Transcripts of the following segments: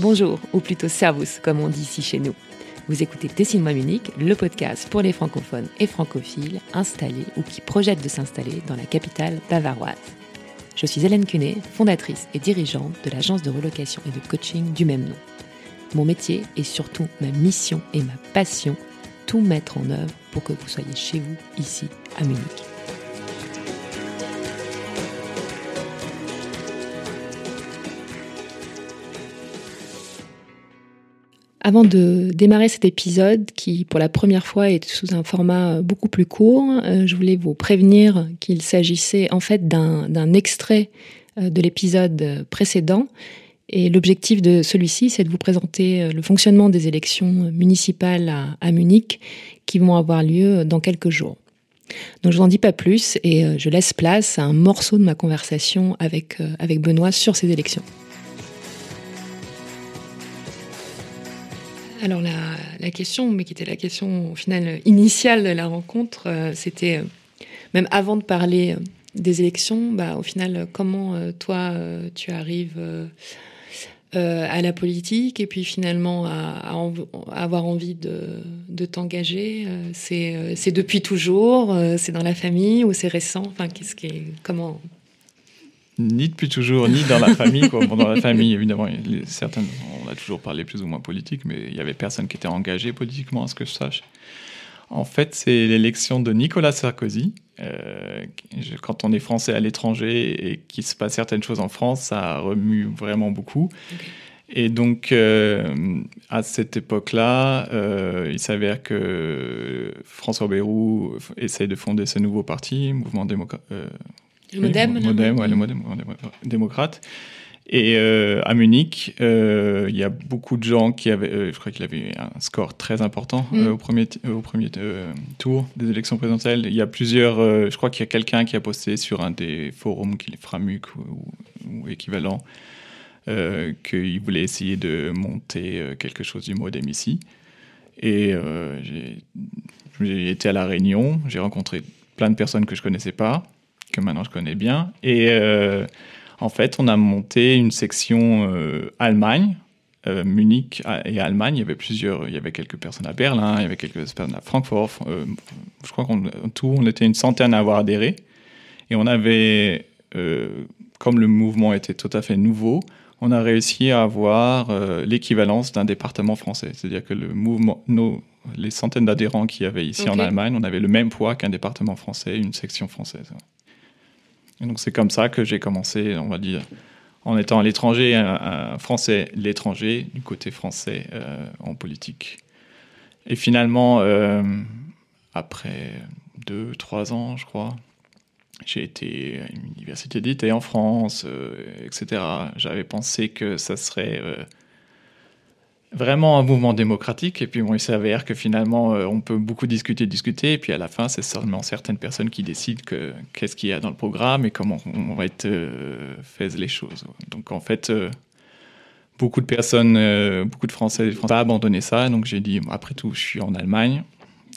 Bonjour, ou plutôt servus, comme on dit ici chez nous. Vous écoutez Dessine-moi Munich, le podcast pour les francophones et francophiles installés ou qui projettent de s'installer dans la capitale bavaroise. Je suis Hélène Cunet, fondatrice et dirigeante de l'agence de relocation et de coaching du même nom. Mon métier et surtout ma mission et ma passion, tout mettre en œuvre pour que vous soyez chez vous, ici, à Munich. Avant de démarrer cet épisode, qui pour la première fois est sous un format beaucoup plus court, euh, je voulais vous prévenir qu'il s'agissait en fait d'un extrait euh, de l'épisode précédent. Et l'objectif de celui-ci, c'est de vous présenter euh, le fonctionnement des élections municipales à, Munich qui vont avoir lieu dans quelques jours. Donc je vous en dis pas plus et je laisse place à un morceau de ma conversation avec, avec Benoît sur ces élections. Alors la, question, mais qui était la question au final initiale de la rencontre, euh, c'était euh, même avant de parler euh, des élections, bah, au final, comment toi tu arrives à la politique et puis finalement à, avoir envie de, t'engager C'est depuis toujours C'est dans la famille ou c'est récent? Enfin, comment ni depuis toujours, ni dans la famille. Quoi. dans la famille, évidemment, certaines, on a toujours parlé plus ou moins politique, mais il y avait personne qui était engagé politiquement, à ce que je sache. En fait, c'est l'élection de Nicolas Sarkozy. Euh, quand on est français à l'étranger et qu'il se passe certaines choses en France, ça remue vraiment beaucoup. Et donc, euh, à cette époque-là, euh, il s'avère que François Bayrou essaye de fonder ce nouveau parti, Mouvement démocrate le modem, le modem, ouais, le modem, démocrate. Et euh, à Munich, euh, il y a beaucoup de gens qui avaient, euh, je crois qu'il avait un score très important mm. au premier, au premier tour des élections présidentielles. Il y a plusieurs, je crois qu'il y a quelqu'un qui a posté sur un des forums, qu'il est Framuc ou, équivalent, qu'il voulait essayer de monter quelque chose du modem ici. Et j'ai été à la réunion, j'ai rencontré plein de personnes que je connaissais pas que maintenant je connais bien. Et euh, en fait, on a monté une section euh, Allemagne, euh, Munich et Allemagne. Il y avait plusieurs, il y avait quelques personnes à Berlin, il y avait quelques personnes à Francfort. je crois qu'en tout, on était une centaine à avoir adhéré. Et on avait, comme le mouvement était tout à fait nouveau, on a réussi à avoir l'équivalence d'un département français. C'est-à-dire que le mouvement, nos, les centaines d'adhérents qu'il y avait ici en Allemagne, on avait le même poids qu'un département français, une section française. Et donc c'est comme ça que j'ai commencé, on va dire, en étant à l'étranger, un, français l'étranger, du côté français euh, en politique. Et finalement, euh, après deux, trois ans, je crois, j'ai été à une université d'été en France, euh, etc. J'avais pensé que ça serait vraiment un mouvement démocratique. Et puis bon, il s'avère que finalement, euh, on peut beaucoup discuter, discuter. Et puis à la fin, c'est seulement certaines personnes qui décident que, qu'est-ce qu'il y a dans le programme et comment on va être euh, les choses. Donc en fait, euh, beaucoup de personnes, beaucoup de Français et abandonné ça. Donc j'ai dit, après tout, je suis en Allemagne.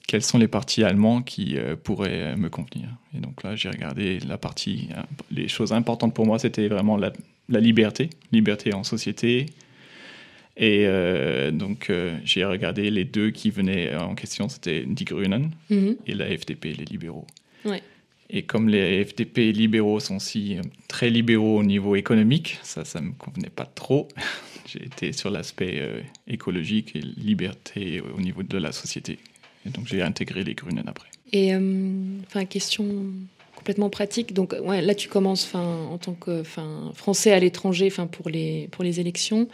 Quels sont les partis allemands qui pourraient me convenir? Et donc là, j'ai regardé la partie. les choses importantes pour moi, c'était vraiment la liberté, liberté en société, et euh, donc, euh, j'ai regardé les deux qui venaient en question, c'était Die Grünen mhm. et la FDP, les libéraux. Et comme les FDP libéraux sont si euh, très libéraux au niveau économique, ça, ça me convenait pas trop. j'ai été sur l'aspect écologique et liberté au niveau de la société. Et donc, j'ai intégré les Grünen après. Et, enfin, question complètement pratique. Donc, ouais, là, tu commences en tant que français à l'étranger pour les, pour les élections.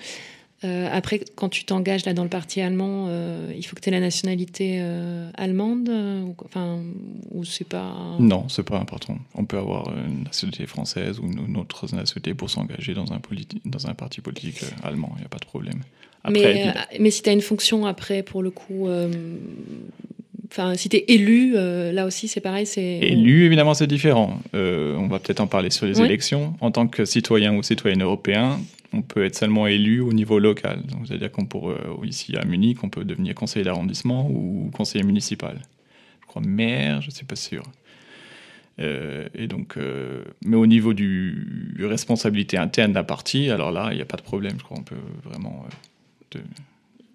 Euh, après, quand tu t'engages là dans le parti allemand, euh, il faut que tu aies la nationalité euh, allemande, ou, enfin, ou c'est pas. Non, c'est pas important. On peut avoir une nationalité française ou une, autre nationalité pour s'engager dans un dans un parti politique allemand. Il n'y a pas de problème. mais, mais si tu as une fonction après, pour le coup. Enfin, si tu es élu, là aussi c'est pareil. Élu, évidemment, c'est différent. on va peut-être en parler sur les élections. En tant que citoyen ou citoyenne européen, on peut être seulement élu au niveau local. C'est-à-dire qu'on pourrait, euh, ici à Munich, on peut devenir conseiller d'arrondissement ou conseiller municipal. Je crois maire, je ne suis pas sûr. et donc, mais au niveau du responsabilité interne d'un parti, alors là, il n'y a pas de problème. Je crois qu'on peut vraiment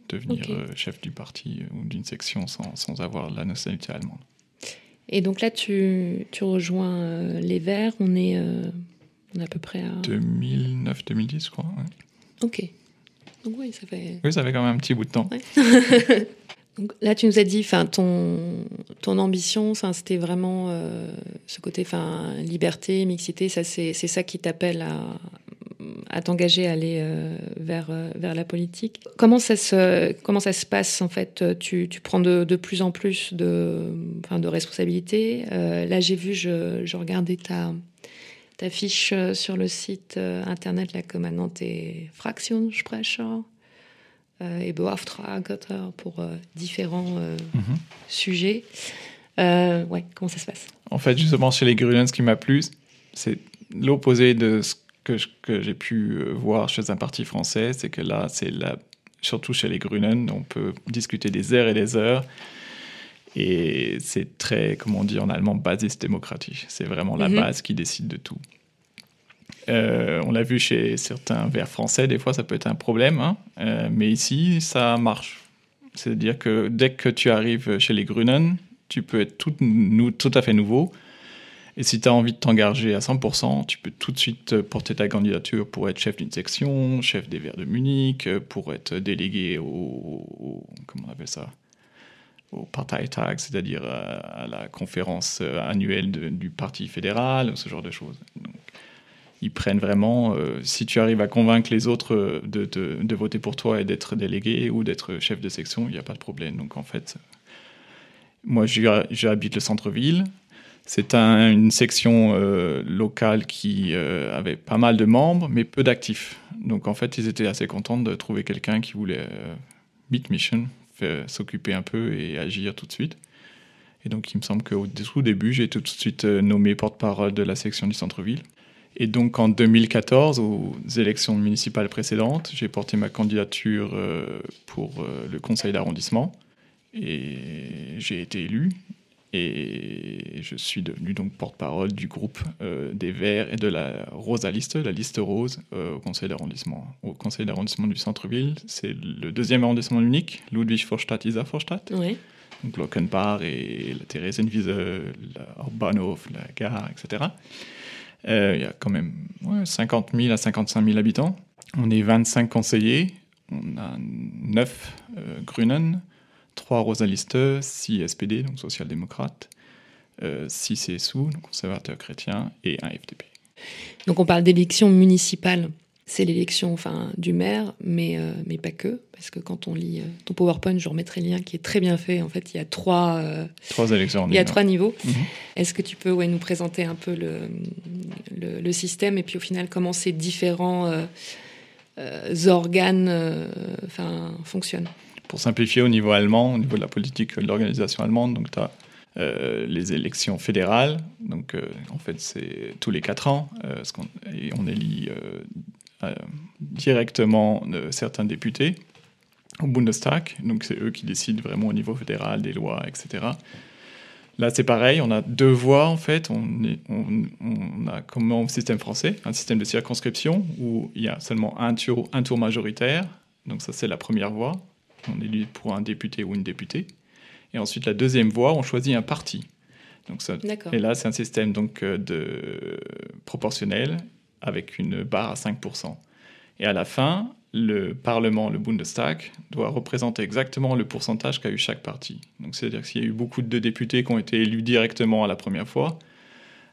devenir chef du parti ou d'une section sans, sans, avoir la nationalité allemande. Et donc là, tu, tu rejoins les Verts. On est, on est à peu près à 2009-2010, je crois. Ok. Donc oui, ça fait. Oui, ça fait quand même un petit bout de temps. Donc là, tu nous as dit, enfin, ton ton ambition, c'était vraiment euh, ce côté, enfin, liberté, mixité. Ça, c'est ça qui t'appelle à, à t'engager à aller euh, vers euh, vers la politique. Comment ça se comment ça se passe en fait? Tu, tu prends de, de, plus en plus de enfin de responsabilités. là, j'ai vu, je, je regardais ta ta fiche sur le site internet la Kommandante Fraktionssprecher euh, et Beauftragter pour euh, différents euh, mhm. sujets. ouais, comment ça se passe? En fait, justement, chez les Grunens, ce qui m'a plu, c'est l'opposé de ce que, j'ai pu voir chez un parti français, c'est que là, c'est la, surtout chez les Grünen, on peut discuter des heures et des heures. Et c'est très, comment on dit en allemand, basis démocratique. C'est vraiment la mhm. base qui décide de tout. Euh, on l'a vu chez certains verts français, des fois ça peut être un problème, hein. euh, mais ici ça marche. C'est-à-dire que dès que tu arrives chez les Grunen, tu peux être tout, tout à fait nouveau. Et si tu as envie de t'engager à 100%, tu peux tout de suite porter ta candidature pour être chef d'une section, chef des Verts de Munich, pour être délégué au, comment on appelle ça? Au Parteitag, c'est-à-dire à, la conférence annuelle du Parti fédéral, ce genre de choses ils prennent vraiment, euh, si tu arrives à convaincre les autres euh, de, voter pour toi et d'être délégué ou d'être chef de section, il n'y a pas de problème. Donc en fait, moi j'habite le centre-ville. C'est une section euh, locale qui avait pas mal de membres, mais peu d'actifs. Donc en fait, ils étaient assez contents de trouver quelqu'un qui voulait beat mission, s'occuper un peu et agir tout de suite. Et donc il me semble qu'au début, j'ai tout de suite nommé porte-parole de la section du centre-ville. Et donc en 2014, aux élections municipales précédentes, j'ai porté ma candidature euh, pour euh, le conseil d'arrondissement et j'ai été élu. Et je suis devenu donc porte-parole du groupe euh, des Verts et de la Rosa Liste, la liste rose, euh, au conseil d'arrondissement. Au conseil d'arrondissement du centre-ville, c'est le deuxième arrondissement unique, Ludwig-Vorstadt-Isar-Vorstadt. Donc Lockenbach et la Theresienwiese, la Orbanov, la gare, etc. Euh, il y a quand même 50 000 à 55 000 habitants. On est 25 conseillers. On a 9 Grunen 3 Rosa Liste, 6 SPD, donc social-démocrate, euh, 6 CSU, donc conservateur chrétien, et 1 FDP. Donc on parle d'élection municipale. C'est l'élection enfin, du maire, mais, euh, mais pas que, parce que quand on lit euh, ton PowerPoint, je remettrai le lien qui est très bien fait. En fait, il y a trois, niveaux. Mhm. Est-ce que tu peux nous présenter un peu le, le, le, système et puis au final comment ces différents organes enfin, fonctionnent? Pour simplifier au niveau allemand, au niveau de la politique de l'organisation allemande, donc tu as les élections fédérales. Donc, en fait, c'est tous les quatre ans. et on élit euh, directement certains députés au Bundestag. Donc c'est eux qui décident vraiment au niveau fédéral des lois, etc. Là, c'est pareil, on a deux voix en fait. On, on, a comme au système français, un système de circonscription où il y a seulement un tour, un tour majoritaire. Donc ça, c'est la première voix. On élit pour un député ou une députée. Et ensuite, la deuxième voix, on choisit un parti. Donc ça, et là, c'est un système donc euh, de proportionnel avec une barre à 5%. Et à la fin, le Parlement, le Bundestag, doit représenter exactement le pourcentage qu'a eu chaque parti. Donc c'est-à-dire que s'il y a eu beaucoup de députés qui ont été élus directement à la première fois,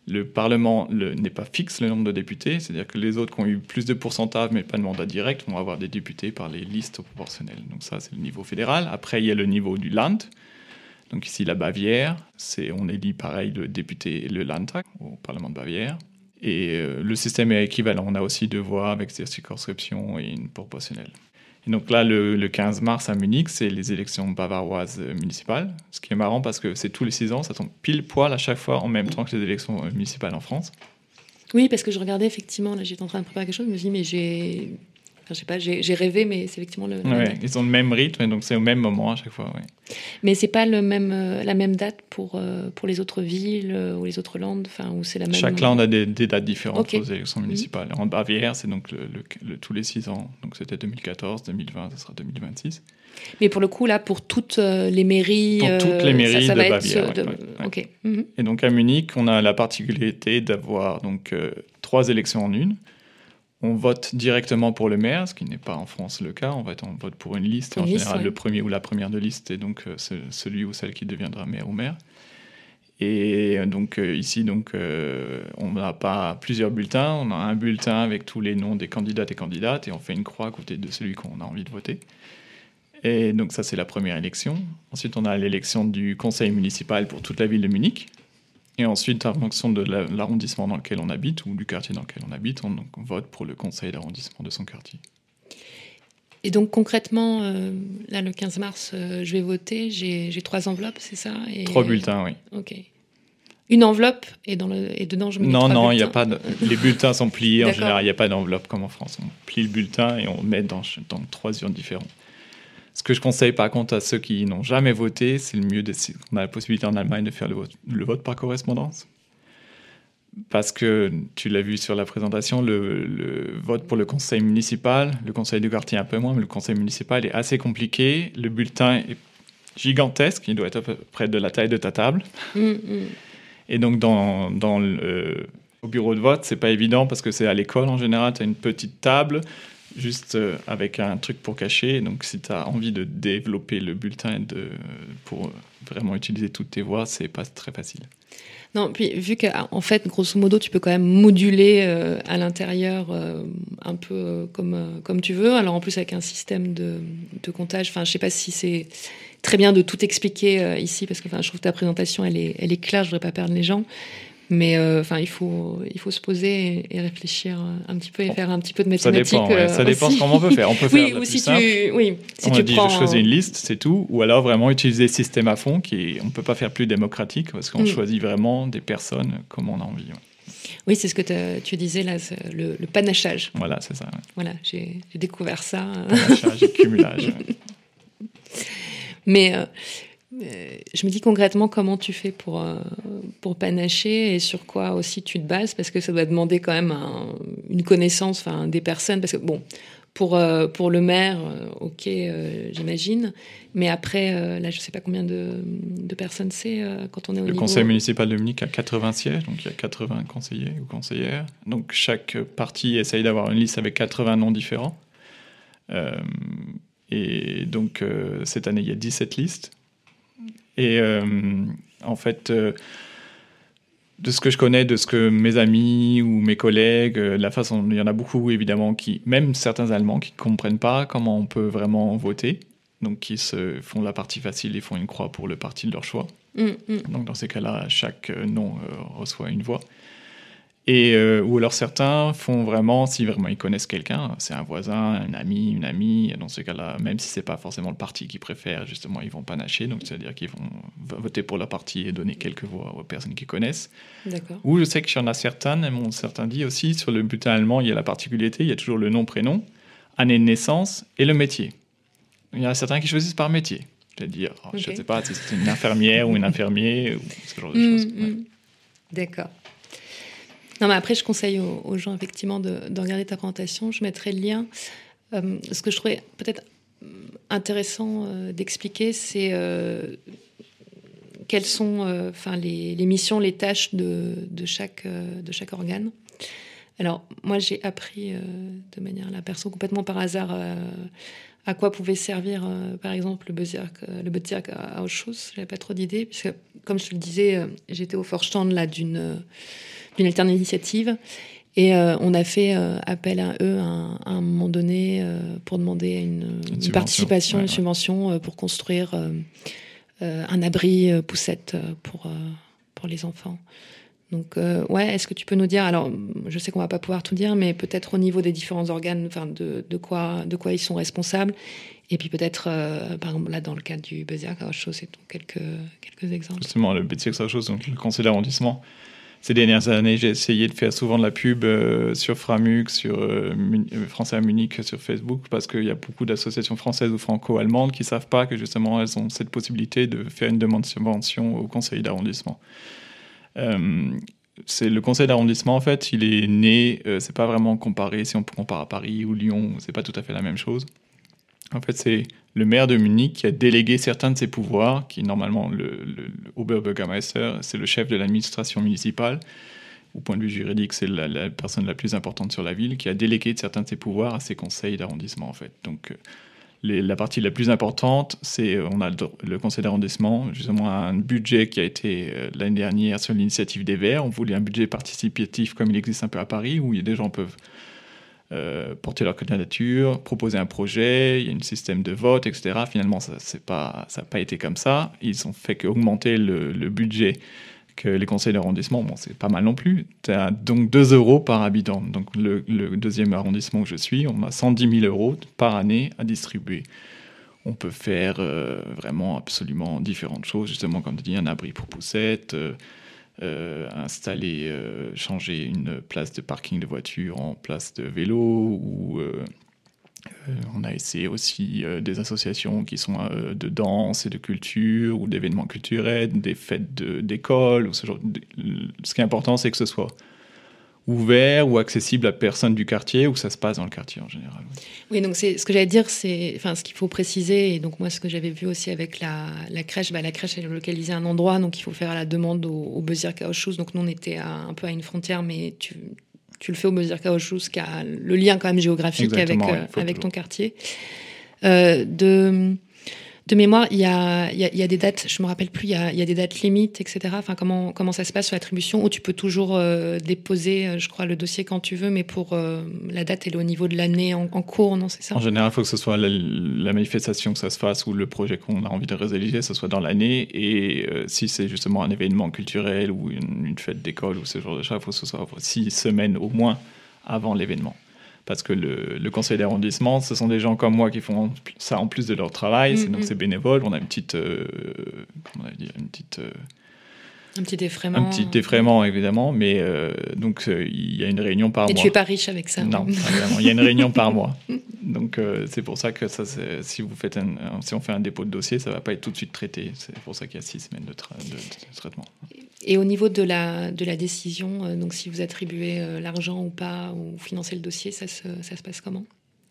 le Parlement n'est pas fixe le nombre de députés, c'est-à-dire que les autres qui ont eu plus de pourcentage mais pas de mandat direct vont avoir des députés par les listes proportionnelles. Donc ça c'est le niveau fédéral. Après il y a le niveau du Land. Donc ici la Bavière, c'est on élit pareil le député le Landtag au Parlement de Bavière. Et euh, le système est équivalent. On a aussi deux voix avec des circonscriptions et une proportionnelle. Et donc là, le, 15 mars à Munich, c'est les élections bavaroises municipales. Ce qui est marrant parce que c'est tous les six ans, ça tombe pile poil à chaque fois en même temps que les élections euh, municipales en France. Oui, parce que je regardais effectivement, là j'étais en train de préparer quelque chose, je me suis dit, mais j'ai. Je sais pas, j'ai rêvé, mais c'est effectivement le. Ouais, ils ont le même rythme, et donc c'est au même moment à chaque fois. Ouais. Mais c'est pas le même, euh, la même date pour, euh, pour les autres villes euh, ou les autres landes, enfin, où c'est la même. Chaque land a des, des dates différentes okay. aux élections mhm. municipales. En Bavière, c'est donc le, le, tous les six ans, donc c'était 2014, 2020, ça sera 2026. Mais pour le coup, là, pour toutes les mairies. Pour toutes les mairies ça, ça de Bavière. De... Ouais. Mhm. Et donc à Munich, on a la particularité d'avoir donc trois élections en une on vote directement pour le maire, ce qui n'est pas en France le cas. En fait, on vote pour une liste. En liste, général, ouais. le premier ou la première de liste est donc euh, celui ou celle qui deviendra maire ou maire. Et donc euh, ici, donc, euh, on n'a pas plusieurs bulletins. On a un bulletin avec tous les noms des candidates et candidates et on fait une croix à côté de celui qu'on a envie de voter. Et donc ça, c'est la première élection. Ensuite, on a l'élection du conseil municipal pour toute la ville de Munich. Et ensuite, en fonction de l'arrondissement dans lequel on habite ou du quartier dans lequel on habite, on, on vote pour le conseil d'arrondissement de son quartier. Et donc concrètement, euh, là le 15 mars, euh, je vais voter, j'ai trois enveloppes, c'est ça? Et... Trois bulletins, oui. Ok. Une enveloppe et, dans le, et dedans je mets Non, non, il y a pas de, les bulletins sont pliés en général, il n'y a pas d'enveloppe comme en France. On plie le bulletin et on met dans, dans trois urnes différentes. Ce que je conseille par contre à ceux qui n'ont jamais voté, c'est le mieux. On a la possibilité en Allemagne de faire le vote, le vote par correspondance. Parce que tu l'as vu sur la présentation, le, le, vote pour le conseil municipal, le conseil de quartier un peu moins, mais le conseil municipal est assez compliqué. Le bulletin est gigantesque, il doit être à peu près de la taille de ta table. Mm, mm. Et donc dans, dans le, au bureau de vote, c'est pas évident parce que c'est à l'école en général, tu as une petite table juste euh, avec un truc pour cacher. Donc, si tu as envie de développer le bulletin de, pour vraiment utiliser toutes tes voix, c'est pas très facile. Non, puis vu qu'en fait, grosso modo, tu peux quand même moduler euh, à l'intérieur euh, un peu comme, comme tu veux. Alors en plus, avec un système de, de comptage, enfin, je sais pas si c'est très bien de tout expliquer ici, parce que je trouve que ta présentation, elle est, elle est claire, je voudrais pas perdre les gens. Mais enfin, il faut il faut se poser et, et, réfléchir un petit peu et faire un petit peu de mathématiques. Ça dépend. Ouais. Ça dépend aussi. comment on peut faire. On peut oui, faire ou si simple. tu oui, si on tu a dit prends je choisis une liste, c'est tout. Ou alors vraiment utiliser le système à fond, qui on peut pas faire plus démocratique parce qu'on Mm. choisit vraiment des personnes comme on a envie. ouais. Oui, c'est ce que tu disais là, le, le panachage. Voilà, c'est ça. ouais. Voilà, j'ai découvert ça. Panachage et cumulage. Mais euh, euh, je me dis concrètement comment tu fais pour, euh, pour panacher et sur quoi aussi tu te bases, parce que ça doit demander quand même un- une connaissance enfin, des personnes. Parce que, bon, pour, euh, pour le maire, euh, ok, euh, j'imagine, mais après, euh, là, je sais pas combien de, de personnes c'est euh, quand on est au Le niveau. conseil municipal de Munich a 80 sièges, donc il y a 80 conseillers ou conseillères. Donc chaque parti essaye d'avoir une liste avec 80 noms différents. Euh, et donc euh, cette année, il y a 17 listes. Et euh, en fait, euh, de ce que je connais, de ce que mes amis ou mes collègues, euh, la façon, il y en a beaucoup évidemment qui, même certains Allemands, qui ne comprennent pas comment on peut vraiment voter. Donc qui se font la partie facile et font une croix pour le parti de leur choix. Mm, mm. Donc dans ces cas-là, chaque nom reçoit une voix. Et euh, ou alors certains font vraiment, si vraiment ils connaissent quelqu'un, c'est un voisin, un ami, une amie. Dans ce cas-là, même si c'est pas forcément le parti qu'ils préfèrent, justement, ils vont panacher. Donc c'est-à-dire qu'ils vont voter pour leur parti et donner quelques voix aux personnes qu'ils connaissent. D'accord. Ou je sais qu'il y en a certaines, m'ont certains dit aussi, sur le bulletin allemand, il y a la particularité, il y a toujours le nom, prénom, année de naissance et le métier. Il y en a certains qui choisissent par métier. C'est-à-dire, je ne sais pas si c'est une infirmière ou un infirmier ou ce genre de Mm, choses. ouais. mm. D'accord. Non, mais après, je conseille aux, gens effectivement de, de regarder ta présentation. Je mettrai le lien. Euh, ce que je trouvais peut-être intéressant euh, d'expliquer, c'est euh, quelles sont euh, enfin, les, missions, les tâches de, chaque, de chaque organe. Alors, moi, j'ai appris de manière la perso complètement par hasard à quoi pouvait servir, par exemple, le Bezirk, euh, le Bezirk à Ausschuss. J'avais pas trop d'idées, puisque, comme je le disais, j'étais au Vorstand là d'une d'une alterne initiative. Et euh, on a fait euh, appel à eux à un, à un moment donné euh, pour demander une, participation, ouais, une subvention pour construire un abri poussette pour, pour les enfants. Donc, euh, ouais, est-ce que tu peux nous dire, alors je sais qu'on va pas pouvoir tout dire, mais peut-être au niveau des différents organes, enfin, de, de, quoi, de quoi ils sont responsables, et puis peut-être, euh, par exemple, là, dans le cadre du alors, je sais quelques, quelques exemples. Justement, le Bezirksausschuss, donc le conseil d'arrondissement, ces dernières années, j'ai essayé de faire souvent de la pub euh, sur Framux, sur euh, euh, Français à Munich, sur Facebook, parce qu'il y a beaucoup d'associations françaises ou franco-allemandes qui ne savent pas que justement elles ont cette possibilité de faire une demande de subvention au conseil d'arrondissement. c'est le conseil d'arrondissement en fait, il est né, c'est pas vraiment comparé si on compare à Paris ou Lyon, c'est pas tout à fait la même chose. En fait, c'est le maire de Munich qui a délégué certains de ses pouvoirs, qui normalement le, Oberbürgermeister, c'est le chef de l'administration municipale. Au point de vue juridique, c'est la, personne la plus importante sur la ville, qui a délégué certains de ses pouvoirs à ses conseils d'arrondissement en fait. Donc euh, la partie la plus importante, c'est euh, on a le, conseil d'arrondissement, justement un budget qui a été euh, l'année dernière sur l'initiative des Verts. On voulait un budget participatif comme il existe un peu à Paris, où des gens peuvent euh, porter leur candidature, proposer un projet, il y a un système de vote, etc. Finalement, ça n'a pas, été comme ça. Ils ont fait qu'augmenter le, budget que les conseils d'arrondissement, bon, c'est pas mal non plus. Tu donc 2 euros par habitant. Donc le, deuxième arrondissement où je suis, on a 110 000 euros par année à distribuer. On peut faire euh, vraiment absolument différentes choses, justement, comme tu dis, un abri pour poussettes, euh, euh, installer, euh, changer une place de parking de voiture en place de vélo ou euh, on a essayé aussi des associations qui sont de danse et de culture ou d'événements culturels, des fêtes d'école. ce, ce qui est important, c'est que ce soit ouvert ou accessible à personne du quartier ou ça se passe dans le quartier en général. Oui, donc c'est ce que j'allais dire, c'est enfin ce qu'il faut préciser et donc moi ce que j'avais vu aussi avec la, la crèche, bah, la crèche elle est localisée à un endroit donc il faut faire la demande au, au Bezier donc nous on était un peu à une frontière mais tu, tu le fais au Bezier Kaoshus qui a le lien quand même géographique avec euh, avec ton quartier. Euh, de de mémoire, il y a, des dates, je me rappelle plus, il y a, des dates limites, etc. Enfin, comment, ça se passe sur l'attribution Où tu peux toujours euh, déposer, euh, je crois, le dossier quand tu veux, mais pour euh, la date, elle est au niveau de l'année en, cours, non C'est ça? En général, il faut que ce soit la, manifestation que ça se fasse ou le projet qu'on a envie de réaliser, ce soit dans l'année. Et si c'est justement un événement culturel ou une, fête d'école ou ce genre de choses, il faut que ce soit six semaines au moins avant l'événement parce que le, conseil d'arrondissement, ce sont des gens comme moi qui font ça en plus de leur travail, mm, donc mm. c'est bénévole. On a une petite, euh, comment on a dit, une petite euh, un petit défraiement. Un petit défraiement, évidemment, mais euh, donc il y a une réunion par mois. Et tu es pas riche avec ça Non, il y a une réunion par mois. Donc c'est pour ça que ça, si vous faites un, si on fait un dépôt de dossier, ça va pas être tout de suite traité. C'est pour ça qu'il y a six semaines de, de traitement. Et au niveau de la, de la décision, euh, donc si vous attribuez euh, l'argent ou pas, ou financez le dossier, ça se, ça se passe comment?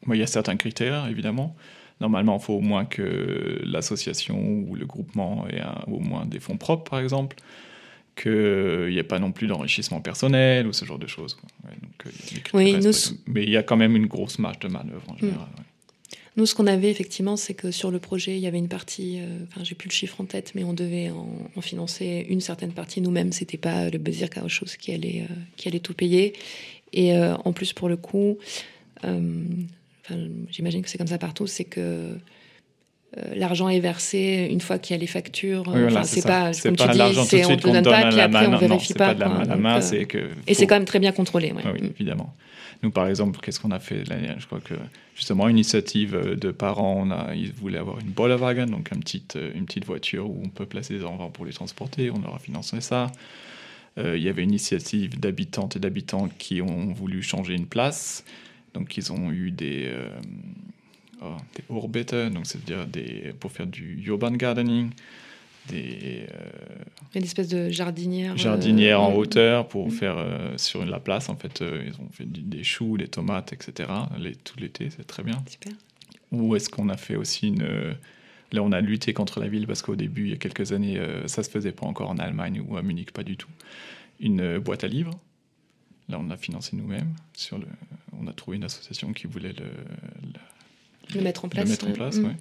Il y a certains critères, évidemment. Normalement, il faut au moins que l'association ou le groupement ait au moins des fonds propres, par exemple, qu'il n'y ait pas non plus d'enrichissement personnel ou ce genre de choses. donc, euh, Mais il y a quand même une grosse marge de manœuvre en général. Mm. Nous, ce qu'on avait effectivement, c'est que sur le projet, il y avait une partie, euh, enfin, j'ai plus le chiffre en tête, mais on devait en, financer une certaine partie nous-mêmes. C'était pas le Bezir chose qui allait, euh, qui allait tout payer. Et euh, en plus, pour le coup, j'imagine que c'est comme ça partout, c'est que l'argent est versé une fois qu'il y a les factures. c'est pas, comme tu dis, c'est on te donne, pas, puis après on vérifie pas. Pas de la, main, que. Et c'est quand même très bien contrôlé. Oui, évidemment. Nous, par exemple, qu'est-ce qu'on a fait l'année Je crois que justement, une initiative euh, de parents, on a, ils voulaient avoir une Bollerwagen, donc une petite, euh, une petite voiture où on peut placer des enfants pour les transporter. On leur a financé ça. Euh, il y avait une initiative d'habitantes et d'habitants qui ont voulu changer une place. Donc, ils ont eu des, oh, des donc c'est-à-dire des, pour faire du urban gardening des euh, une espèce de jardinière jardinière en hauteur pour mm. faire euh, sur la place en fait euh, ils ont fait des choux des tomates etc les, tout l'été c'est très bien. Super. Ou est-ce qu'on a fait aussi une là on a lutté contre la ville parce qu'au début il y a quelques années ça se faisait pas encore en Allemagne ou à Munich pas du tout. Une boîte à livres. Là on a financé nous-mêmes sur le on a trouvé une association qui voulait le le, mettre en place le mettre en place mm.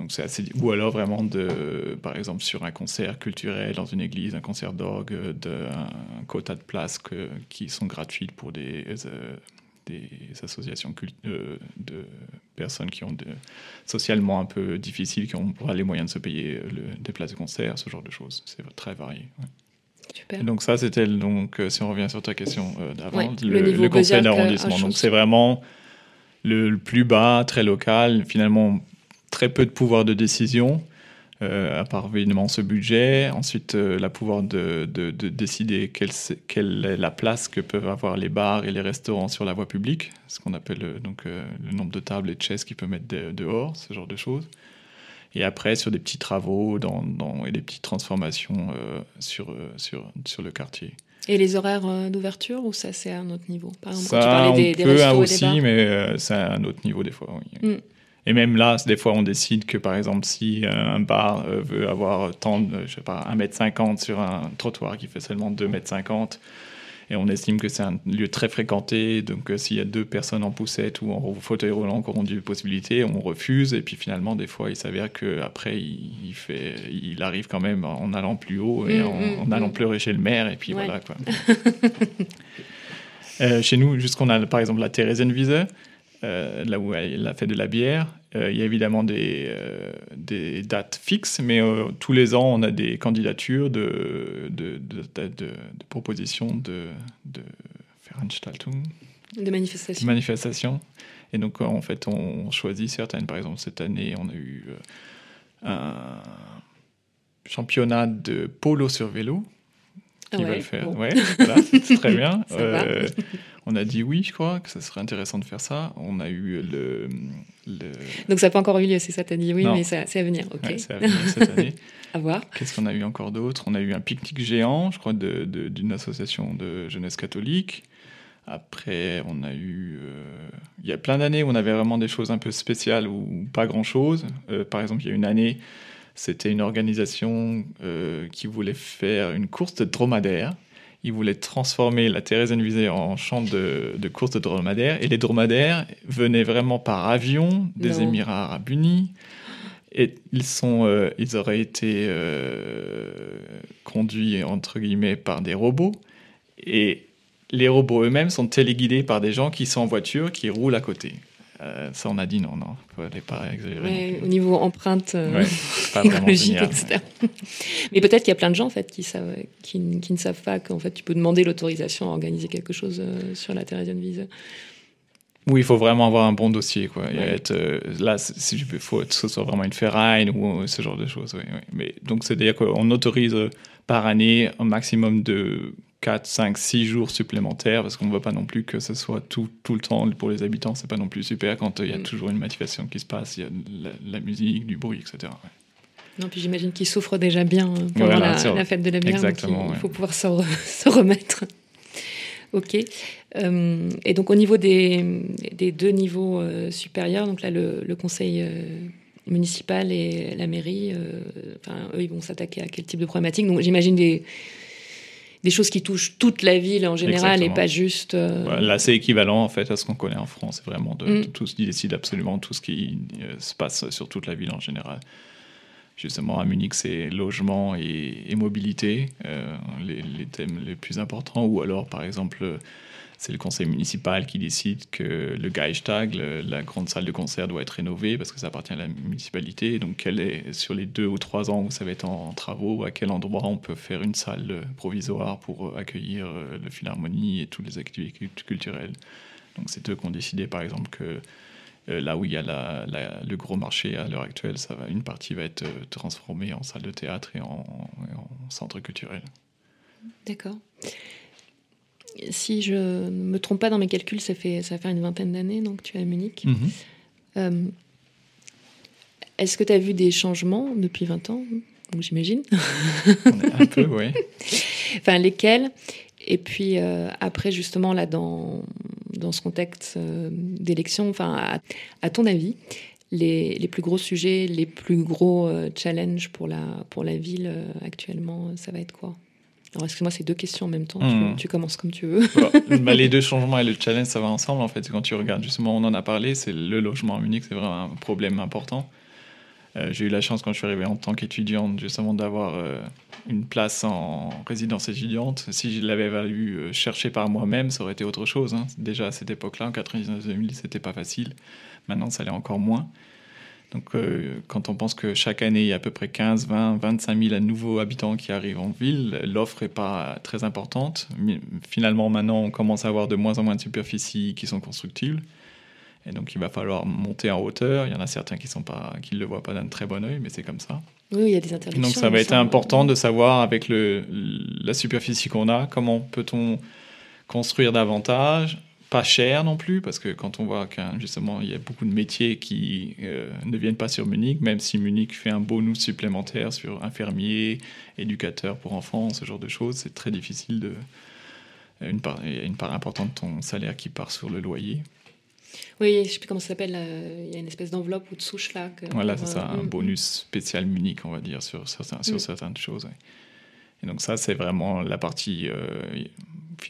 Donc c'est assez... Ou alors vraiment, de, par exemple, sur un concert culturel dans une église, un concert d'orgue, un, quota de places que, qui sont gratuites pour des, euh, des associations euh, de personnes qui ont de, socialement un peu difficiles, qui ont pas les moyens de se payer le, des places de concert, ce genre de choses. C'est très varié. Super. donc ça, c'était donc, euh, si on revient sur ta question d'avant, le, conseil d'arrondissement. Donc c'est vraiment le, plus bas, très local. Finalement, très peu de pouvoir de décision. euh, à part évidemment ce budget. Ensuite, euh, la pouvoir de, de, décider quelle, quelle, est la place que peuvent avoir les bars et les restaurants sur la voie publique, ce qu'on appelle euh, donc, le nombre de tables et de chaises qu'ils peuvent mettre dehors, ce genre de choses. Et après, sur des petits travaux dans, et des petites transformations sur, sur, sur le quartier. Et les horaires d'ouverture ou ça c'est à un autre niveau? Par exemple, ça, quand tu parlais des, on peut aussi, mais c'est à un autre niveau des fois. Oui. Mm. Et même là, des fois, on décide que, par exemple, si euh, un bar euh, veut avoir tant je sais pas, 1m50 sur un trottoir qui fait seulement 2m50, et on estime que c'est un lieu très fréquenté, donc euh, s'il y a deux personnes en poussette ou en fauteuil roulant qui auront des possibilités, on refuse, et puis finalement, des fois, il s'avère qu'après, il, il, fait, il arrive quand même en allant plus haut et mm, en, mm, allant mm. pleurer chez le maire, et puis voilà, quoi. chez nous, jusqu'on a, par exemple, la Theresienwiese, euh, là où elle a fait de la bière. Euh, il y a évidemment des, euh, des dates fixes, mais tous les ans, on a des candidatures de, de, de, de propositions de, de Veranstaltung. De manifestations. manifestations. Et donc, en fait, on choisit certaines. Par exemple, cette année, on a eu un championnat de polo sur vélo. Qui ouais, faire. Ouais, voilà, c'est très bien. On a dit oui, je crois, que ça serait intéressant de faire ça. On a eu le. Donc ça n'a pas encore eu lieu, c'est ça, tu as dit oui, mais c'est à venir. ok. c'est à venir cette année. à voir. Qu'est-ce qu'on a eu encore d'autre? On a eu un pique-nique géant, je crois, d'une association de jeunesse catholique. Après, on a eu. Euh, il y a plein d'années où on avait vraiment des choses un peu spéciales ou pas grand-chose. Euh, par exemple, il y a une année, c'était une organisation euh, qui voulait faire une course de dromadaire il voulait transformer la Theresienwiese en champ de, de course de dromadaires. Et les dromadaires venaient vraiment par avion des Émirats arabes unis. Et ils, sont, euh, ils auraient été euh, conduits, entre guillemets, par des robots. Et les robots eux-mêmes sont téléguidés par des gens qui sont en voiture, qui roulent à côté. Euh, ça, on a dit non, non, il pas exagérer. au niveau empreinte euh, écologique, etc. Mais peut-être qu'il y a plein de gens en fait qui, savent, qui, ne savent pas qu'en fait tu peux demander l'autorisation à organiser quelque chose euh, sur la Theresienwiese. Oui, il faut vraiment avoir un bon dossier. Quoi. Être, là, il faut que ce soit vraiment une ferraille ou ce genre de choses. Mais, donc, c'est-à-dire qu'on autorise par année un maximum de 4, 5, 6 jours supplémentaires, parce qu'on ne veut pas non plus que ce soit tout, tout le temps pour les habitants. C'est pas non plus super quand euh, il y a mm. toujours une manifestation qui se passe, il y a de la, musique, du bruit, etc. Non, puis j'imagine qu'ils souffrent déjà bien euh, pendant la, fête de la bière. Exactement. Il, faut pouvoir se, se remettre. ok. Euh, et donc au niveau des, des deux niveaux supérieurs, donc là le, le conseil municipal et la mairie, enfin, eux ils vont s'attaquer à quel type de problématique Donc j'imagine des des choses qui touchent toute la ville en général et pas juste. Euh, là, c'est équivalent en fait à ce qu'on connaît en France. C'est vraiment de, mm. tout ce qui décide absolument tout ce qui euh, se passe sur toute la ville en général. Justement, à Munich, c'est logement et, mobilité, euh, les, les, thèmes les plus importants. Ou alors, par exemple, c'est le conseil municipal qui décide que le Geistag, la grande salle de concert, doit être rénovée parce que ça appartient à la municipalité. Donc, est, sur les deux ou trois ans où ça va être en, travaux, à quel endroit on peut faire une salle provisoire pour euh, accueillir euh, le philharmonie et toutes les activités culturelles. Donc, c'est eux qui ont décidé, par exemple, que euh, là où il y a le gros marché à l'heure actuelle, une partie va être transformée en salle de théâtre et en centre culturel. D'accord si je ne me trompe pas dans mes calculs, ça fait, ça fait une vingtaine d'années donc tu es à Munich. Mhm. Euh, est-ce que tu as vu des changements depuis 20 ans? J'imagine. Un peu, oui. enfin, lesquels? Et puis euh, après, justement, là, dans, dans ce contexte euh, d'élection, enfin, à, ton avis, les, les, plus gros sujets, les plus gros challenges pour la, pour la ville actuellement, ça va être quoi? Alors, excuse-moi, c'est deux questions en même temps. Tu, hmm. commences comme tu veux. Bah, les deux changements et le challenge, ça va ensemble. En fait, quand tu regardes, justement, on en a parlé, c'est le logement à Munich, c'est vraiment un problème important. Euh, j'ai eu la chance, quand je suis arrivé en tant qu'étudiante, justement, d'avoir euh, une place en résidence étudiante. Si je l'avais valu euh, chercher par moi-même, ça aurait été autre chose. Hein. Déjà à cette époque-là, en 99-2000, c'était pas facile. Maintenant, ça l'est encore moins. Donc, euh, quand on pense que chaque année, il y a à peu près 15, 20, 25 000 nouveaux habitants qui arrivent en ville, l'offre n'est pas très importante. finalement, maintenant, on commence à avoir de moins en moins de superficies qui sont constructibles. Et donc, il va falloir monter en hauteur. Il y en a certains qui ne le voient pas d'un très bon oeil, mais c'est comme ça. Oui, il y a des interdictions. Donc, ça va être important de savoir, avec le, la superficie qu'on a, comment peut-on construire davantage, pas cher non plus, parce que quand on voit qu'il justement il y a beaucoup de métiers qui euh, ne viennent pas sur Munich, même si Munich fait un bonus supplémentaire sur infirmier, éducateur pour enfants, ce genre de choses, c'est très difficile de. Une part, il y a une part importante de ton salaire qui part sur le loyer. Oui, je ne sais plus comment ça s'appelle. Euh, il y a une espèce d'enveloppe ou de souche là. voilà, c'est ça, un mm, bonus spécial Munich, on va dire, sur, sur, sur mm. certaines choses. Et donc ça, c'est vraiment la partie,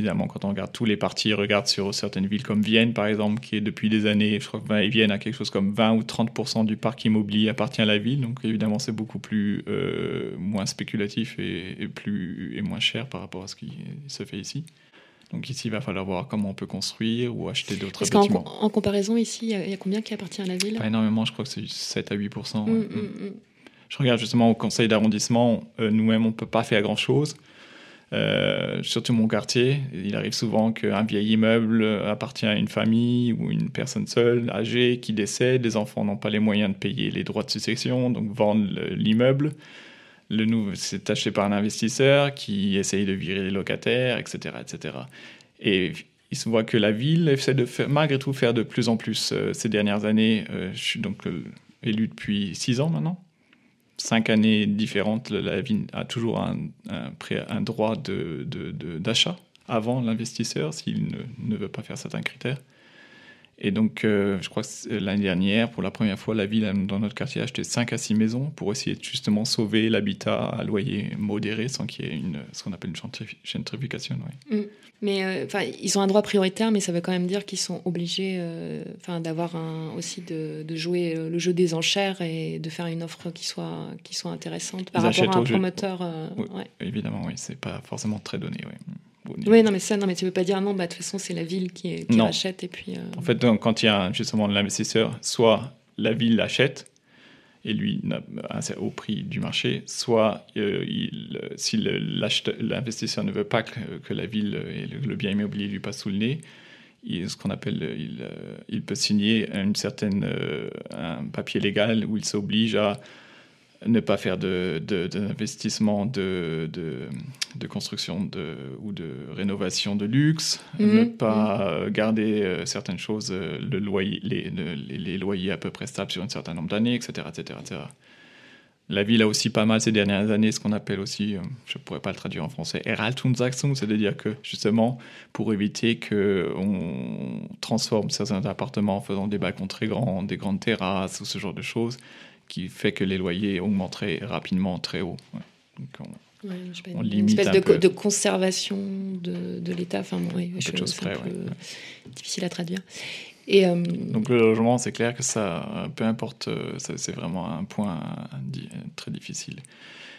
finalement, quand on regarde tous les partis, regarde sur certaines villes comme Vienne, par exemple, qui est depuis des années, je crois que Vienne a quelque chose comme 20 ou 30% du parc immobilier appartient à la ville. Donc évidemment, c'est beaucoup plus euh, moins spéculatif et, plus, et moins cher par rapport à ce qui se fait ici. Donc ici, il va falloir voir comment on peut construire ou acheter d'autres bâtiments. En, en, comparaison, ici, il y, a combien qui appartient à la ville? Pas énormément, je crois que c'est 7 à 8 je regarde justement au conseil d'arrondissement, euh, nous-mêmes, on ne peut pas faire grand-chose. Euh, surtout mon quartier, il arrive souvent qu'un vieil immeuble appartient à une famille ou une personne seule, âgée, qui décède. Les enfants n'ont pas les moyens de payer les droits de succession, donc vendent l'immeuble. Le nouveau, c'est acheté par un investisseur qui essaye de virer les locataires, etc., etc. Et il se voit que la ville essaie de faire, malgré tout faire de plus en plus euh, ces dernières années. je suis donc élu depuis six ans maintenant cinq années différentes, la ville a toujours un, droit d'achat avant l'investisseur s'il ne, veut pas faire certains critères. Et donc, euh, je crois que l'année dernière, pour la première fois, la ville, dans notre quartier, a acheté 5 à 6 maisons pour essayer de justement sauver l'habitat à loyer modéré sans qu'il y ait une, ce qu'on appelle une gentrification. Mm. Mais euh, ils ont un droit prioritaire, mais ça veut quand même dire qu'ils sont obligés euh, d'avoir aussi de, de, jouer le jeu des enchères et de faire une offre qui soit, qui soit intéressante par rapport à un promoteur. Évidemment, oui, c'est pas forcément très donné. Oui. Oui, non, mais ça, non, mais tu veux pas dire non, bah, de toute façon, c'est la ville qui, qui rachète et puis. Euh, en fait, donc, quand il y a justement l'investisseur, soit la ville l'achète et lui au prix du marché, soit euh, il, si l'investisseur ne veut pas que, la ville et le, bien immobilier lui passe sous le nez, il, ce qu'on appelle, il, euh, il, peut signer une certaine, un papier légal où il s'oblige à ne pas faire d'investissement de, de, de, construction de, ou de rénovation de luxe, mhm. ne pas mhm. garder euh, certaines choses, euh, le loyer, les, les, loyers à peu près stables sur un certain nombre d'années, etc., etc., etc. La ville a aussi pas mal ces dernières années ce qu'on appelle aussi, euh, je ne pourrais pas le traduire en français, Erhaltungsachtung, c'est-à-dire que justement pour éviter qu'on transforme certains appartements en faisant des balcons très grands, des grandes terrasses ou ce genre de choses, qui fait que les loyers augmenteraient rapidement très haut. on, limite une espèce de, de, conservation de, de l'État. Enfin, bon, oui, je, chose près, difficile à traduire. Et, euh, Donc le logement, c'est clair que ça, peu importe, euh, c'est vraiment un point très difficile.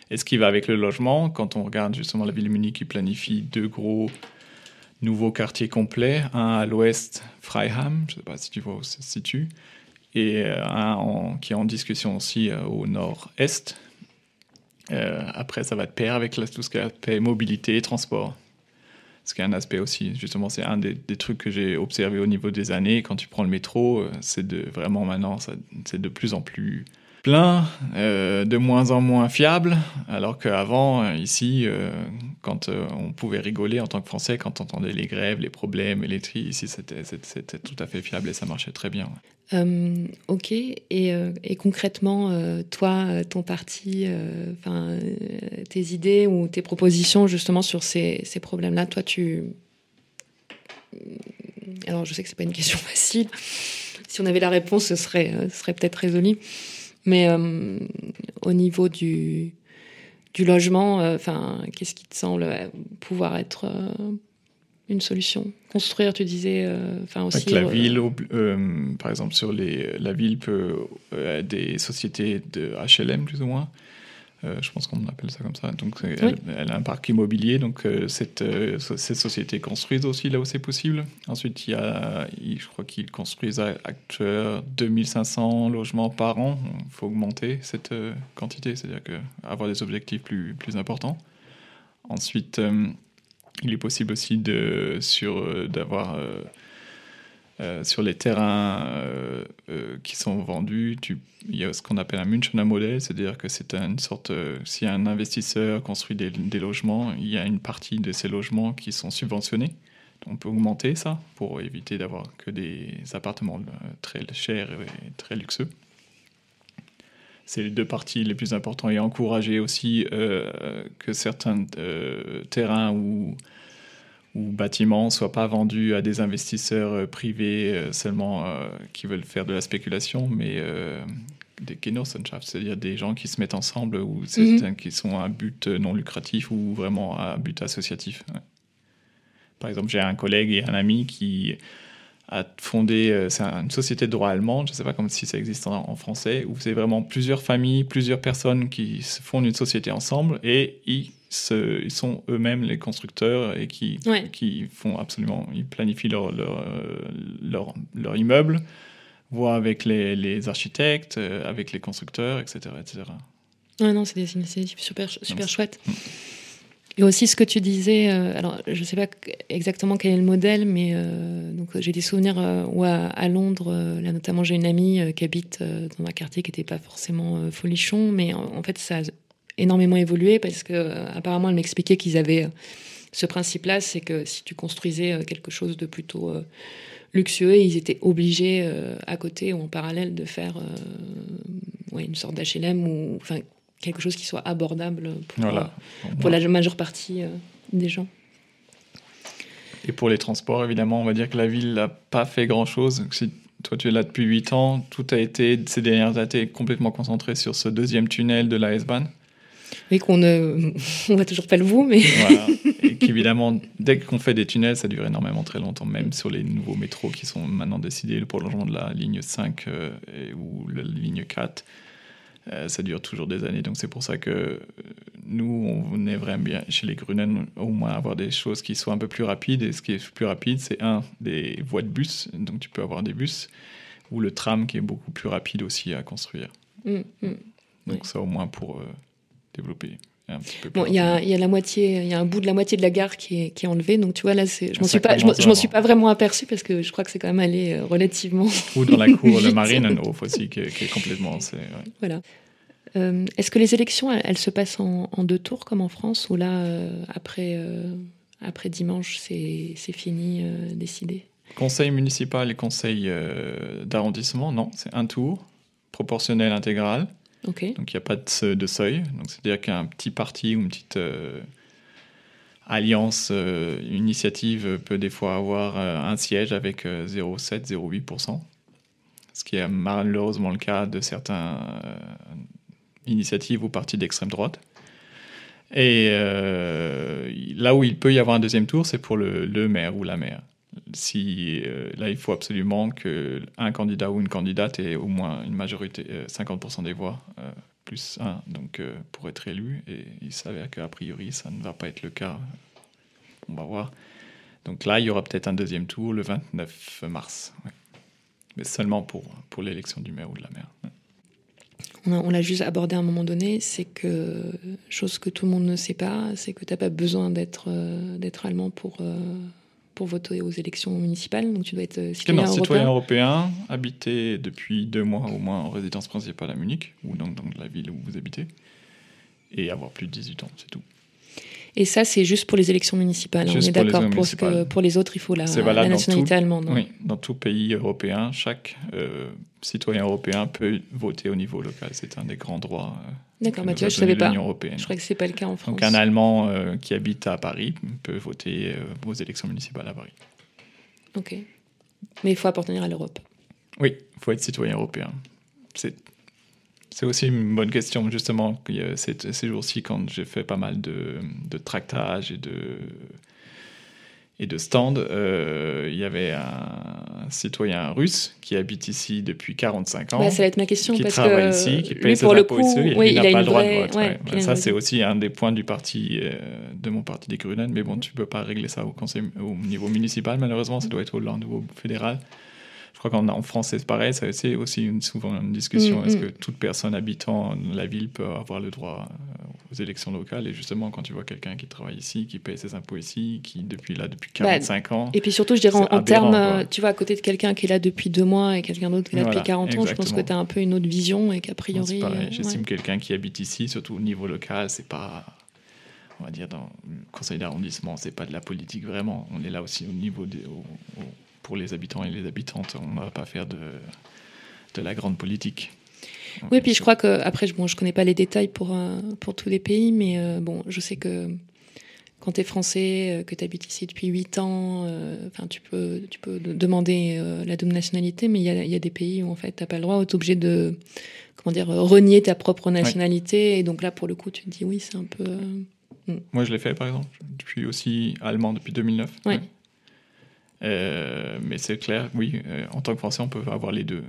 Et ce qui va avec le logement, quand on regarde justement la ville de Munich qui planifie deux gros nouveaux quartiers complets, un à l'ouest, Freiham, je ne sais pas si tu vois où ça se situe, et euh, un qui est en discussion aussi euh, au nord-est. Euh, après, ça va de pair avec tout ce qui est mobilité et transport. Ce qui est un aspect aussi, justement, c'est un des, trucs que j'ai observé au niveau des années. Quand tu prends le métro, c'est vraiment maintenant, c'est de plus en plus plein, euh, de moins en moins fiable, alors qu'avant, euh, ici, euh, quand on pouvait rigoler en tant que Français, quand on entendait les grèves, les problèmes, les tri, ici, c'était tout à fait fiable et ça marchait très bien. ok, et, concrètement, toi, ton parti, tes idées ou tes propositions justement sur ces, ces problèmes-là, toi, tu... Alors, je sais que c'est pas une question facile. Si on avait la réponse, ce serait, ce serait peut-être résolu. Mais euh, au niveau du, du logement, euh, qu'est-ce qui te semble euh, pouvoir être une solution? Construire, tu disais, enfin aussi. la ville, par exemple, sur les, la ville peut des sociétés de HLM plus ou moins euh, je pense qu'on appelle ça comme ça. Donc, elle, a un parc immobilier. Donc, euh, cette, euh, ces sociétés construisent aussi là où c'est possible. Ensuite, il y a, je crois qu'ils construisent actuellement 2500 logements par an. Il faut augmenter cette quantité, c'est-à-dire que avoir des objectifs plus, plus importants. Ensuite, il est possible aussi de, sur, d'avoir Euh, sur les terrains euh, euh, qui sont vendus, il y a ce qu'on appelle un Münchener modèle, c'est-à-dire que c'est une sorte, si un investisseur construit des, des, logements, il y a une partie de ces logements qui sont subventionnés. On peut augmenter ça pour éviter d'avoir que des appartements très chers et très luxueux. C'est les deux parties les plus importantes et encourager aussi que certains terrains où ou bâtiments soient pas vendus à des investisseurs euh, privés euh, seulement euh, qui veulent faire de la spéculation, mais des Genossenschaft, c'est-à-dire des gens qui se mettent ensemble ou mhm. qui sont à but non lucratif ou vraiment à but associatif. Par exemple, j'ai un collègue et un ami qui a fondé, c'est une société de droit allemande, je ne sais pas comme si ça existe en, français, où c'est vraiment plusieurs familles, plusieurs personnes qui fondent une société ensemble et ils ils sont eux-mêmes les constructeurs et qui, qui font absolument, ils planifient leur, leur, leur, leur immeuble, voient avec les, les, architectes, euh, avec les constructeurs, etc. etc. Ouais, non, c'est des initiatives super, super chouettes. Et aussi ce que tu disais, euh, alors je ne sais pas exactement quel est le modèle, mais euh, donc j'ai des souvenirs où à, Londres, là notamment j'ai une amie qui habite dans un quartier qui n'était pas forcément folichon, mais en, en, fait ça énormément évolué parce que euh, apparemment elle m'expliquait qu'ils avaient euh, ce principe-là, c'est que si tu construisais euh, quelque chose de plutôt luxueux, ils étaient obligés à côté ou en parallèle de faire ouais, une sorte d'HLM ou enfin quelque chose qui soit abordable pour, pour la majeure partie des gens. Et pour les transports, évidemment, on va dire que la ville n'a pas fait grand-chose. Si toi tu es là depuis 8 ans, tout a été, ces dernières années, complètement concentré sur ce deuxième tunnel de la S-Bahn. Oui, qu'on ne on voit toujours pas le bout, mais. voilà. Et qu'évidemment, dès qu'on fait des tunnels, ça dure énormément très longtemps, même sur les nouveaux métros qui sont maintenant décidés, le prolongement de la ligne 5 euh, ou la ligne 4. Euh, ça dure toujours des années, donc c'est pour ça que euh, nous, on aimerait bien chez les Grunen au moins avoir des choses qui soient un peu plus rapides. Et ce qui est plus rapide, c'est un des voies de bus, donc tu peux avoir des bus, ou le tram qui est beaucoup plus rapide aussi à construire. Mm, mm. donc ça au moins pour développer. Bon, il y a, y a, la moitié, il y a un bout de la moitié de la gare qui est, qui est enlevé, donc tu vois là, je m'en suis pas, je m'en suis pas vraiment aperçu parce que je crois que c'est quand même allé euh, relativement. Ou dans la cour de Marine aussi, qui est, qui est complètement. Ouais. Voilà. Euh, est-ce que les élections, elles, se passent en, deux tours comme en France, ou là, euh, après, après dimanche, c'est fini, décidé? Conseil municipal et conseil d'arrondissement, non, c'est un tour, proportionnel intégral. Donc il n'y a pas de, seuil. c'est-à-dire qu'un petit parti ou une petite euh, alliance, euh, initiative peut des fois avoir euh, un siège avec 0,7, 0,8%. Ce qui est malheureusement le cas de certaines initiatives ou partis d'extrême droite. Et là où il peut y avoir un deuxième tour, c'est pour le maire ou la maire euh, là, il faut absolument qu'un candidat ou une candidate ait au moins une majorité, 50% euh, des voix, euh, plus un, donc pour être élu. Et il s'avère qu'a priori, ça ne va pas être le cas. On va voir. Donc là, il y aura peut-être un deuxième tour le 29 mars. Mais seulement pour, pour l'élection du maire ou de la maire. On l'a juste abordé à un moment donné, c'est que, chose que tout le monde ne sait pas, c'est que tu n'as pas besoin d'être d'être allemand pour, pour voter aux élections municipales. Donc tu dois être euh, citoyen, européen. citoyen européen, habité depuis deux mois au moins en résidence principale à Munich, ou donc dans la ville où vous habitez, et avoir plus de 18 ans, c'est tout. Et ça, c'est juste pour les élections municipales. on est d'accord pour, que pour les autres, il faut la, la nationalité allemande. Oui, dans tout pays européen, chaque euh, citoyen européen peut voter au niveau local. C'est un des grands droits. Euh, d'accord, Mathieu, je ne savais pas. Européenne. Je crois que ce n'est pas le cas en France. Donc un Allemand euh, qui habite à Paris peut voter aux élections municipales à Paris. Ok. Mais il faut appartenir à l'Europe. Oui, il faut être citoyen européen. C'est c'est aussi une bonne question, justement, ces, ces jours-ci, quand j'ai fait pas mal de, de tractages et de, et de stands, euh, il y avait un citoyen russe qui habite ici depuis 45 ans. Bah, ça va être ma question. Qui parce travaille que ici, qui paye ses pour le coup, ici, et il n'a pas le droit de vote. ça, c'est aussi un des points du parti, euh, de mon parti des Grünen, mais bon, tu ne peux pas régler ça au, conseil, au niveau municipal, malheureusement, ça doit être au niveau fédéral crois qu'en France, c'est pareil, c'est aussi une, souvent une discussion. Mm, Est-ce mm. que toute personne habitant la ville peut avoir le droit euh, aux élections locales? Et justement, quand tu vois quelqu'un qui travaille ici, qui paye ses impôts ici, qui depuis là depuis 45 ans. Et puis surtout, je dirais en, termes, tu vois, à côté de quelqu'un qui est là depuis deux mois et quelqu'un d'autre qui est là Voilà, depuis 40 ans, je pense que tu as un peu une autre vision et qu'a c'est priori. pareil. euh, J'estime ouais. quelqu'un qui habite ici, surtout au niveau local, c'est pas, on va dire, dans le conseil d'arrondissement, c'est pas de la politique vraiment. On est là aussi au niveau des, au- au- pour les habitants et les habitantes. On ne va pas faire de, de la grande politique. Oui, puis je crois que après, je- bon, je connais pas les détails pour euh, pour tous les pays, mais euh, bon, je sais que quand tu es français, euh, que tu habites ici depuis 8 ans, euh, enfin, tu peux tu peux de- demander euh, la double nationalité, mais il y y a des pays où en fait, t'as pas le droit, où t'es obligé de comment dire renier ta propre nationalité, et donc là, pour le coup, tu te dis oui, c'est un peu. euh, Moi, je l'ai fait, par exemple. Je suis aussi allemand depuis 2009. Ouais. Euh, mais c'est clair, oui, euh, en tant que Français, on peut avoir les deux.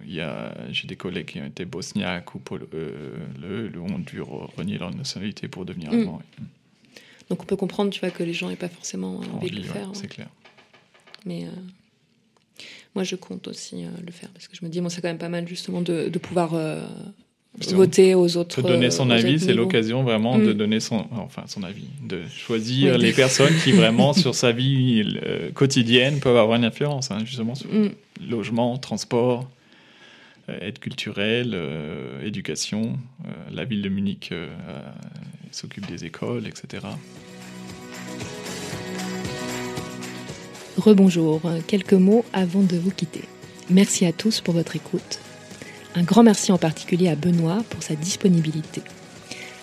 J'ai des collègues qui ont été bosniaques ou polo- euh, le, le ont dû re- renier leur nationalité pour devenir Mm. allemand. oui. Donc on peut comprendre, tu vois, que les gens n'aient pas forcément En envie de le ouais, faire. hein. c'est clair. Mais euh, moi, je compte aussi le faire parce que je me dis, bon, c'est quand même pas mal justement de, de pouvoir voter aux autres. Se donner euh, son aux avis, c'est l'occasion vraiment de Mm. donner son, enfin son avis, de choisir Oui. les personnes qui vraiment sur sa vie euh, quotidienne peuvent avoir une influence, hein, justement sur Mm. logement, transport, euh, aide culturelle, euh, éducation. Euh, la ville de Munich euh, euh, s'occupe des écoles, etc. Rebonjour, quelques mots avant de vous quitter. Merci à tous pour votre écoute. Un grand merci en particulier à Benoît pour sa disponibilité.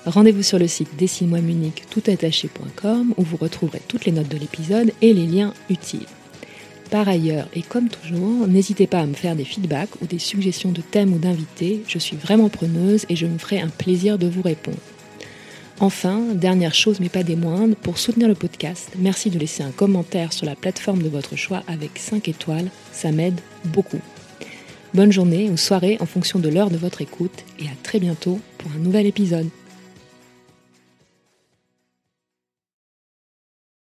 Rendez-vous sur le site dessine-moi Munich toutattaché.com où vous retrouverez toutes les notes de l'épisode et les liens utiles. Par ailleurs, et comme toujours, n'hésitez pas à me faire des feedbacks ou des suggestions de thèmes ou d'invités, je suis vraiment preneuse et je me ferai un plaisir de vous répondre. Enfin, dernière chose mais pas des moindres, pour soutenir le podcast, merci de laisser un commentaire sur la plateforme de votre choix avec 5 étoiles, ça m'aide beaucoup. Bonne journée ou soirée en fonction de l'heure de votre écoute et à très bientôt pour un nouvel épisode.